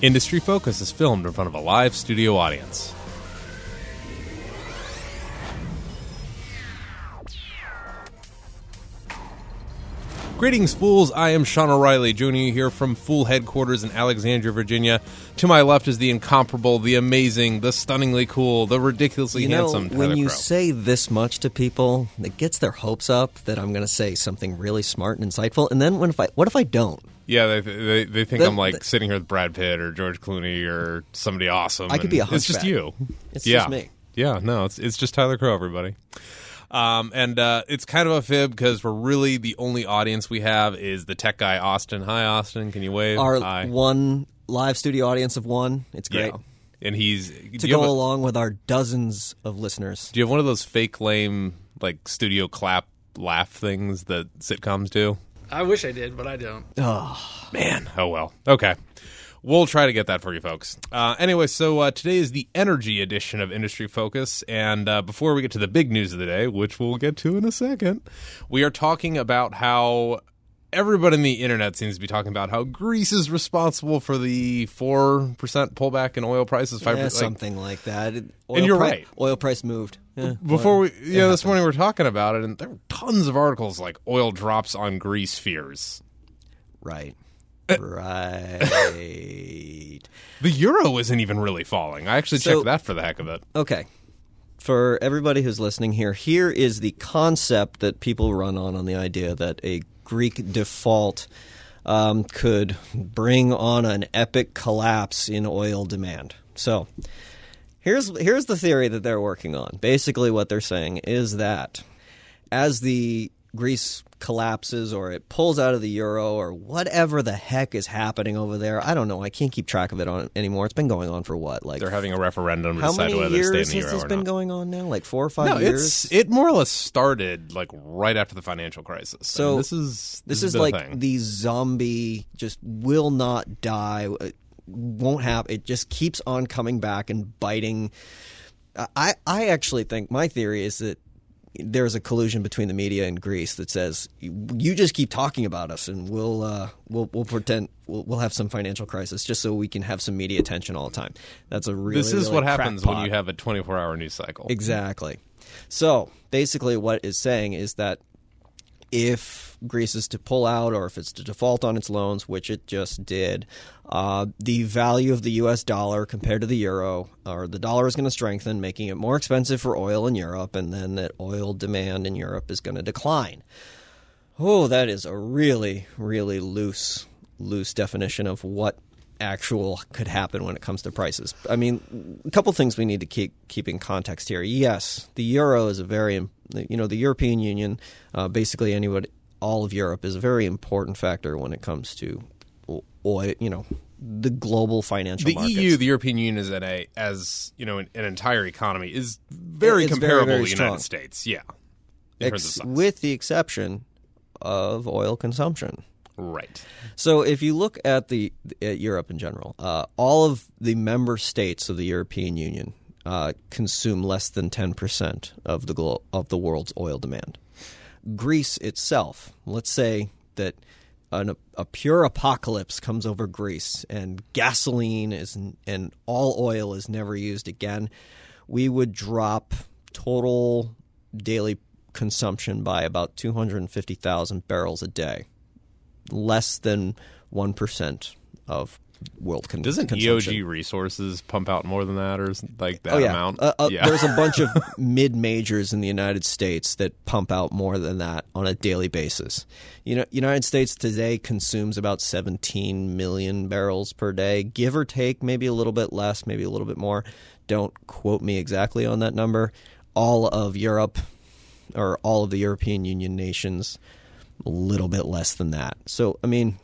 Industry Focus is filmed in front of a live studio audience. Greetings, fools. I am Sean O'Reilly, joining you here from Fool headquarters in Alexandria, Virginia. To my left is the incomparable, the amazing, the stunningly cool, the ridiculously You know, handsome when Tyler you Crow. say this much to people, it gets their hopes up that I'm going to say something really smart and insightful. And then when if I what if I don't? Yeah, they, they, they think Then- I'm like sitting here with Brad Pitt or George Clooney or somebody awesome. I could and be a It's just hunchback. you. It's yeah. just me. Yeah, no, it's it's just Tyler Crow, everybody. Um, and uh, it's kind of a fib because we're really the only audience we have is the tech guy Austin. Hi, Austin. Can you wave? Our Hi. one live studio audience of one. It's great Yeah. And he's to do you, go have a- along with our dozens of listeners. do you have one of those fake lame like studio clap laugh things that sitcoms do? I wish I did, but I don't. Oh Man, oh well. Okay. We'll try to get that for you folks. Uh, anyway, so uh, today is the energy edition of Industry Focus. And uh, before we get to the big news of the day, which we'll get to in a second, we are talking about how everybody in the internet seems to be talking about how Greece is responsible for the 4% pullback in oil prices. 5%, Yeah, like, something like that. It- And you're pri- right. Oil price moved. Yeah, before we, yeah, this morning we were talking about it, and there were tons of articles like oil drops on Greece fears. right, Uh, right. The euro isn't even really falling. I actually So- checked that for the heck of it. Okay. For everybody who's listening here, here is the concept that people run on on the idea that a Greek default um, could bring on an epic collapse in oil demand. So, here's here's the theory that they're working on. Basically, what they're saying is that as the Greece collapses or it pulls out of the euro or whatever the heck is happening over there, I don't know. I can't keep track of it on anymore. It's been going on for what, like They're having a referendum to how decide many whether to stay in years the has euro this or been not. going on now? Like four or five No, years. it's it more or less started like right after the financial crisis. So, And this is this has is like thing. the zombie just will not die. uh, Won't have it. Just keeps on coming back and biting. I I actually think my theory is that there's a collusion between the media and Greece that says you just keep talking about us and we'll uh, we'll we'll pretend we'll, we'll have some financial crisis just so we can have some media attention all the time. That's a really this is really what happens when you have a 24 hour news cycle. Exactly. So basically, what it's saying is that if Greece is to pull out or if it's to default on its loans, which it just did, uh, the value of the U.S. dollar compared to the euro, or the dollar is going to strengthen, making it more expensive for oil in Europe, and then that oil demand in Europe is going to decline. Oh, that is a really, really loose, loose definition of what actual could happen when it comes to prices. I mean, a couple things we need to keep keep in context here. Yes, the euro is a very, you know, the European Union, uh, basically anybody, all of Europe is a very important factor when it comes to oil. You know, the global financial the markets. EU, the European Union, is a as you know an, an entire economy is very It's comparable very to the United. States. Yeah, in terms of ex- with the exception of oil consumption. Right. So if you look at the at Europe in general, uh, all of the member states of the European Union uh, consume less than ten percent of the glo- of the world's oil demand. Greece itself, let's say that an, a pure apocalypse comes over Greece and gasoline is and all oil is never used again, we would drop total daily consumption by about 250,000 barrels a day less than 1% of world con- Doesn't consumption. EOG Resources pump out more than that, or like that oh, yeah. amount? Uh, uh, yeah. There's a bunch of mid majors in the United States that pump out more than that on a daily basis. You know, United States today consumes about 17 million barrels per day, give or take, maybe a little bit less, maybe a little bit more. Don't quote me exactly on that number. All of Europe or all of the European Union nations, a little bit less than that. So, I mean,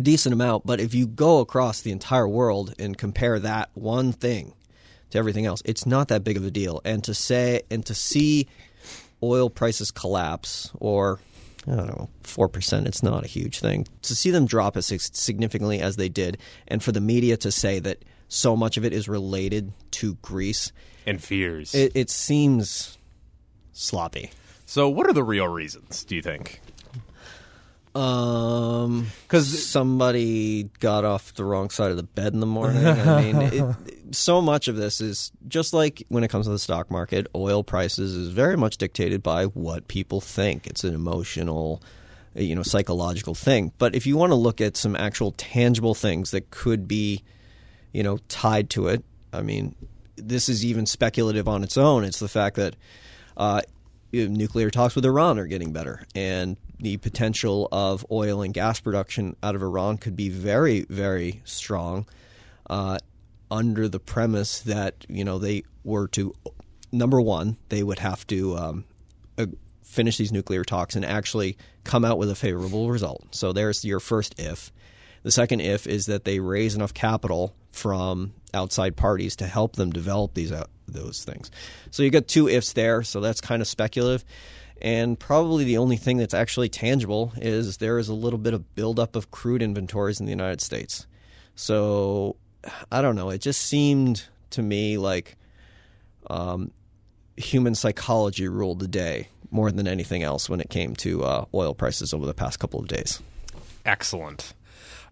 decent amount. But if you go across the entire world and compare that one thing to everything else, it's not that big of a deal. And to say and to see oil prices collapse or I don't know, four percent. It's not a huge thing to see them drop as significantly as they did, and for the media to say that so much of it is related to Greece, and fears. it, it seems sloppy. so, what are the real reasons? Do you think? Um, 'Cause- somebody got off the wrong side of the bed in the morning. I mean, it, so much of this is just like when it comes to the stock market, oil prices is very much dictated by what people think. It's an emotional, you know, psychological thing. But if you want to look at some actual tangible things that could be, you know, tied to it, I mean, this is even speculative on its own. It's the fact that uh, nuclear talks with Iran are getting better, and the potential of oil and gas production out of Iran could be very, very strong. Uh, under the premise that you know they were to number one, they would have to um, uh, finish these nuclear talks and actually come out with a favorable result. So there's your first if. The second if is that they raise enough capital from outside parties to help them develop these uh, those things. So you got two ifs there. So that's kind of speculative. And probably the only thing that's actually tangible is there is a little bit of buildup of crude inventories in the United States. So I don't know. It just seemed to me like um, human psychology ruled the day more than anything else when it came to uh, oil prices over the past couple of days. Excellent.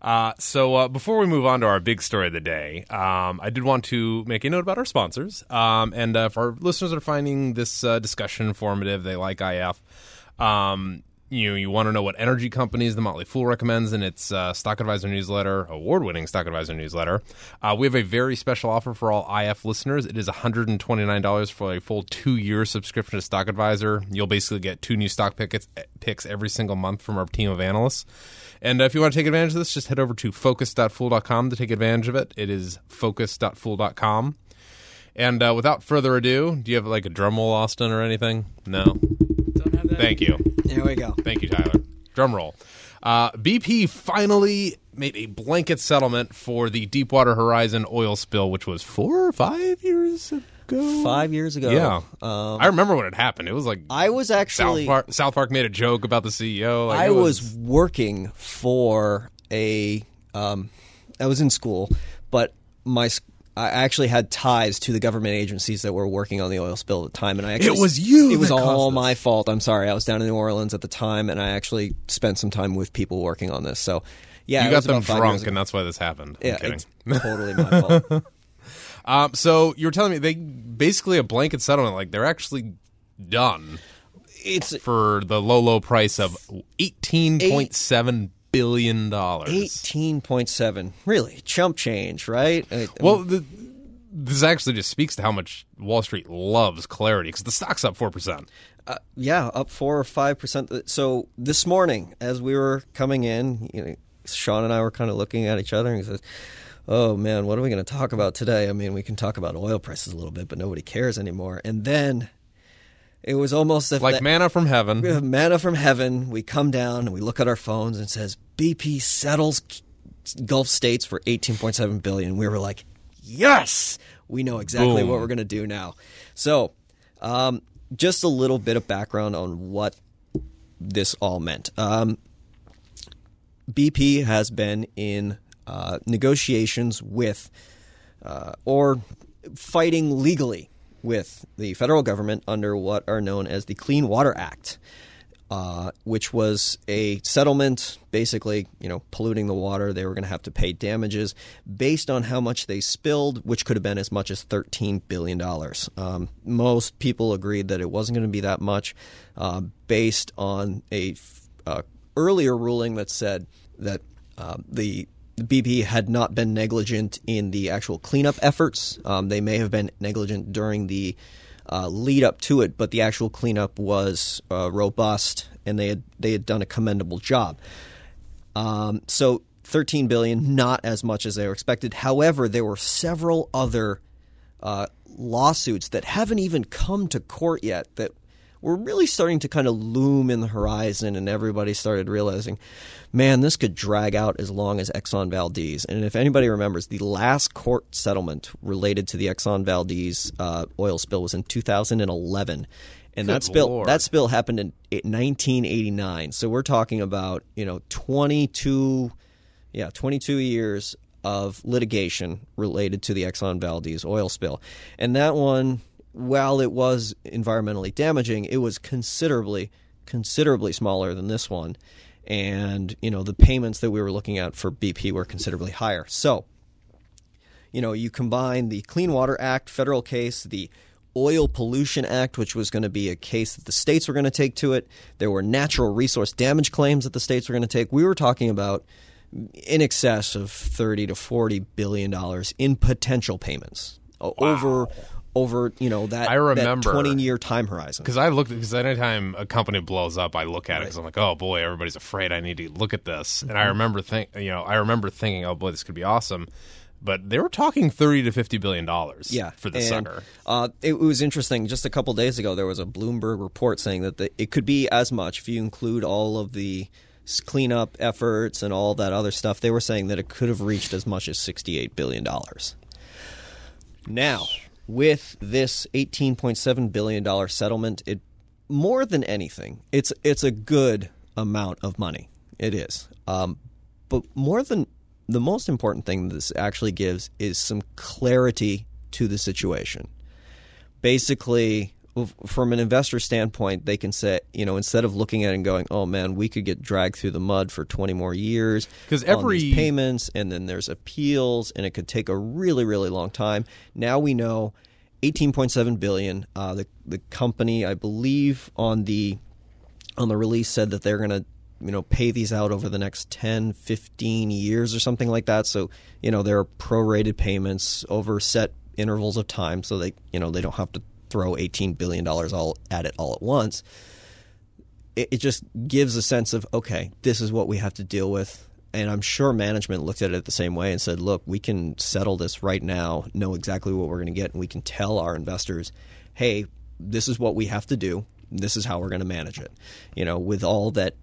Uh, so uh, before we move on to our big story of the day, um, I did want to make a note about our sponsors. Um, and uh, if our listeners are finding this uh, discussion informative, they like IF. Um, you know, you want to know what energy companies the Motley Fool recommends in its uh, Stock Advisor newsletter, award-winning Stock Advisor newsletter. Uh, we have a very special offer for all IF listeners. It is $129 for a full two-year subscription to Stock Advisor. You'll basically get two new stock picks, picks every single month from our team of analysts. And uh, if you want to take advantage of this, just head over to focus.fool.com to take advantage of it. It is focus.fool.com. And uh, without further ado, do you have like a drum roll, Austin, or anything? No. Don't have that. Thank you. There we go. Thank you, Tyler. Drum roll. Uh, BP finally made a blanket settlement for the Deepwater Horizon oil spill, which was four or five years ago. Five years ago. Yeah. Um, I remember when it happened. It was like I was South actually. Park. South Park made a joke about the CEO. Like, I it was working for a. Um, I was in school, but my s- I actually had ties to the government agencies that were working on the oil spill at the time, and I actually It was you It was that all this. my fault. I'm sorry. I was down in New Orleans at the time, and I actually spent some time with people working on this. So, yeah, You got them drunk, and that's why this happened. I'm yeah, kidding. it's totally my fault. Um, so you were telling me they basically a blanket settlement. Like they're actually done It's for the low, low price of eighteen point seven billion dollars. eighteen point seven. Really, chump change, right? I- Well, the, this actually just speaks to how much Wall Street loves clarity because the stock's up four percent. Uh, yeah, up four or five percent. So this morning, as we were coming in, you know, Sean and I were kind of looking at each other, and he says, "Oh man, what are we going to talk about today? I mean, we can talk about oil prices a little bit, but nobody cares anymore." And then it was almost Like that- manna from heaven. We have manna from heaven. We come down and we look at our phones and it says BP settles Gulf states for 18.7 billion. We were like, yes, we know exactly Boom. what we're going to do now. So, um, just a little bit of background on what this all meant. Um, BP has been in uh, negotiations with uh, or fighting legally with the federal government under what are known as the Clean Water Act, uh, which was a settlement, basically, you know, polluting the water. They were going to have to pay damages based on how much they spilled, which could have been as much as $13 billion. Um, most people agreed that it wasn't going to be that much uh, based on a uh, earlier ruling that said that um, the the BP had not been negligent in the actual cleanup efforts. Um, they may have been negligent during the uh, lead up to it, but the actual cleanup was uh, robust, and they had they had done a commendable job. Um, so 13 billion, not as much as they were expected. However, there were several other uh, lawsuits that haven't even come to court yet that were really starting to kind of loom in the horizon, and everybody started realizing, man, this could drag out as long as Exxon Valdez. And if anybody remembers, the last court settlement related to the Exxon Valdez uh, oil spill was in 2011. And Good that spill Lord. that spill happened in 1989. So we're talking about you know 22 yeah, 22 years of litigation related to the Exxon Valdez oil spill. And that one, while it was environmentally damaging, it was considerably, considerably smaller than this one. and you know the payments that we were looking at for BP were considerably higher. So, you know, you combine the Clean Water Act federal case, the Oil Pollution Act, which was going to be a case that the states were going to take to it. There were natural resource damage claims that the states were going to take. We were talking about in excess of 30 to 40 billion dollars in potential payments wow. over over you know that I remember twenty year time horizon. Because I looked because anytime a company blows up, I look at it because I'm like, oh boy, everybody's afraid. I need to look at this. Mm-hmm. And I mm-hmm. remember think you know I remember thinking, oh boy, this could be awesome. But they were talking thirty to fifty billion dollars. Yeah, for the and, sucker. Uh, it was interesting. Just a couple days ago, there was a Bloomberg report saying that the, it could be as much if you include all of the cleanup efforts and all that other stuff. They were saying that it could have reached as much as sixty-eight billion dollars. Now, with this $18.7 billion settlement, it more than anything, it's it's a good amount of money. It is. Um, but more than the most important thing this actually gives is some clarity to the situation. Basically, from an investor standpoint, they can say, you know, instead of looking at it and going, "Oh man, we could get dragged through the mud for 20 more years because every payments and then there's appeals and it could take a really really long time." Now we know 18.7 billion. Uh, the the company, I believe, on the on the release said that they're going to you know pay these out over the next 10 15 years or something like that so you know there are prorated payments over set intervals of time so they you know they don't have to throw 18 billion dollars all at it all at once it, it just gives a sense of okay this is what we have to deal with and I'm sure management looked at it the same way and said, look, we can settle this right now, know exactly what we're going to get, and we can tell our investors, hey, this is what we have to do. This is how we're going to manage it. You know, with all that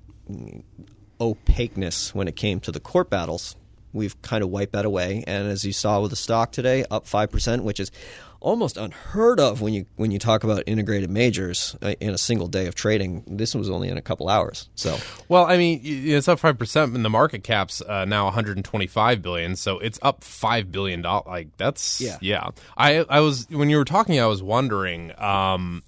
opaqueness when it came to the court battles, we've kind of wiped that away. And as you saw with the stock today, up 5%, which is almost unheard of when you when you talk about integrated majors uh, in a single day of trading. This was only in a couple hours. So, well, I mean, it's up five percent, and the market cap's uh, now 125 billion. So it's up five billion dollars. Like that's yeah, yeah. I I was when you were talking, I was wondering, um,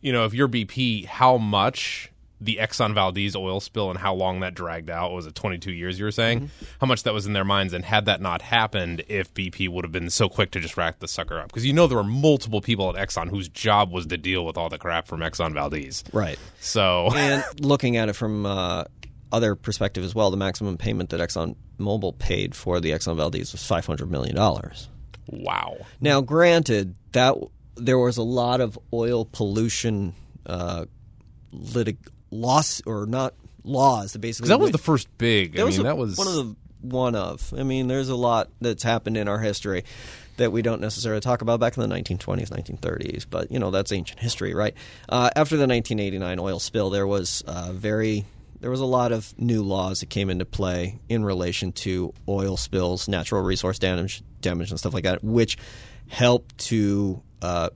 you know, if you're BP, how much the Exxon Valdez oil spill and how long that dragged out. Was it 22 years you were saying? Mm-hmm. How much that was in their minds, and had that not happened, if BP would have been so quick to just rack the sucker up? Because you know there were multiple people at Exxon whose job was to deal with all the crap from Exxon Valdez. Right. So, and looking at it from uh, other perspective as well, the maximum payment that Exxon Mobil paid for the Exxon Valdez was 500 million dollars. Wow. Now, granted that there was a lot of oil pollution. Uh, litig- loss or not laws that basically that was the first big. That I mean, a, that was one of the one of. I mean, there's a lot that's happened in our history that we don't necessarily talk about back in the 1920s, 1930s, but you know that's ancient history, right? Uh, after the 1989 oil spill, there was uh, very there was a lot of new laws that came into play in relation to oil spills, natural resource damage, damage, and stuff like that, which helped to uh,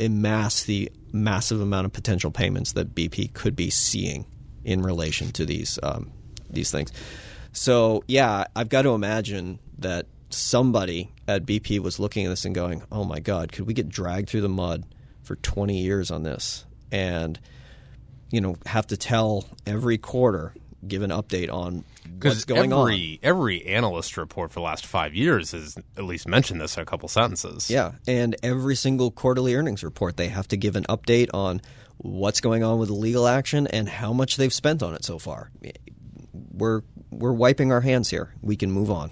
amass the massive amount of potential payments that BP could be seeing in relation to these um, these things. So yeah, I've got to imagine that somebody at BP was looking at this and going, "Oh my God, could we get dragged through the mud for 20 years on this?" And you know, have to tell every quarter, give an update on what's going every, on. Every analyst report for the last five years has at least mentioned this in a couple sentences. Yeah, and every single quarterly earnings report, they have to give an update on what's going on with the legal action and how much they've spent on it so far. We're we're wiping our hands here. We can move on.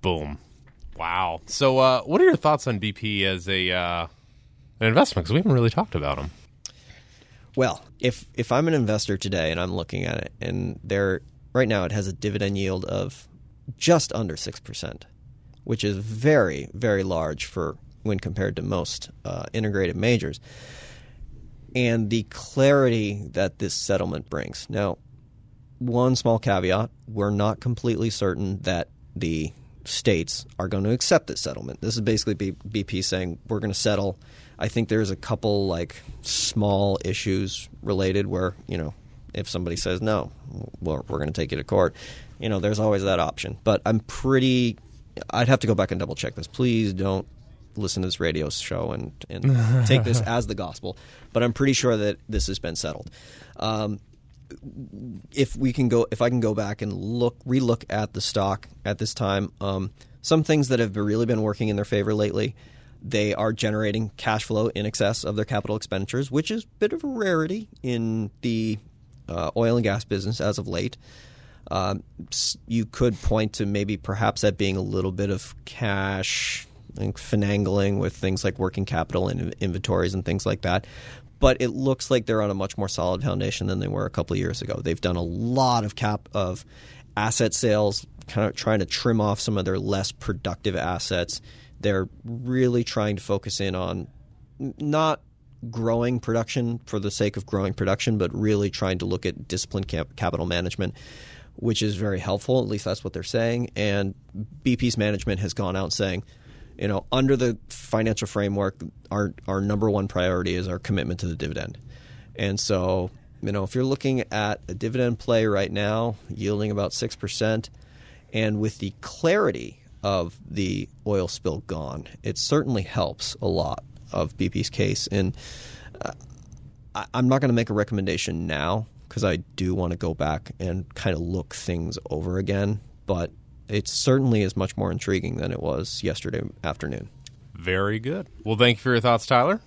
Boom. Wow. So, uh, what are your thoughts on BP as a uh, an investment? Because we haven't really talked about them. Well, if if I'm an investor today and I'm looking at it, and they're right now it has a dividend yield of just under 6%, which is very, very large for when compared to most uh, integrated majors. And the clarity that this settlement brings. Now, one small caveat we're not completely certain that the states are going to accept this settlement. This is basically BP saying we're going to settle. I think there's a couple like small issues related where, you know, if somebody says no, we're, we're going to take you to court. You know, there's always that option. But I'm pretty. I'd have to go back and double check this. Please don't listen to this radio show and, and take this as the gospel. But I'm pretty sure that this has been settled. Um, if we can go, if I can go back and look, relook at the stock at this time, um, some things that have really been working in their favor lately. They are generating cash flow in excess of their capital expenditures, which is a bit of a rarity in the uh, oil and gas business as of late. Uh, you could point to maybe perhaps that being a little bit of cash like finagling with things like working capital and inventories and things like that. But it looks like they're on a much more solid foundation than they were a couple of years ago. They've done a lot of cap of asset sales, kind of trying to trim off some of their less productive assets. They're really trying to focus in on not growing production for the sake of growing production, but really trying to look at disciplined cap- capital management, which is very helpful. At least that's what they're saying. And BP's management has gone out saying, you know, under the financial framework, our our number one priority is our commitment to the dividend. And so, you know, if you're looking at a dividend play right now, yielding about six percent, and with the clarity of the oil spill gone, it certainly helps a lot of BP's case. And uh, I, I'm not going to make a recommendation now because I do want to go back and kind of look things over again. But it certainly is much more intriguing than it was yesterday afternoon. Very good. Well, thank you for your thoughts, Tyler.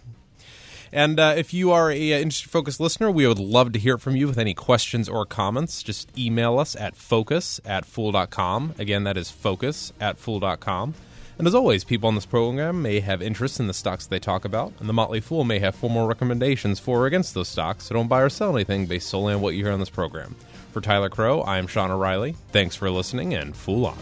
And uh, if you are a uh, industry focused listener, we would love to hear from you with any questions or comments. Just email us at focus at fool.com. Again, that is focus at fool.com. And as always, people on this program may have interest in the stocks they talk about, and the Motley Fool may have formal recommendations for or against those stocks, so don't buy or sell anything based solely on what you hear on this program. For Tyler Crow, I am Sean O'Reilly. Thanks for listening, and Fool on.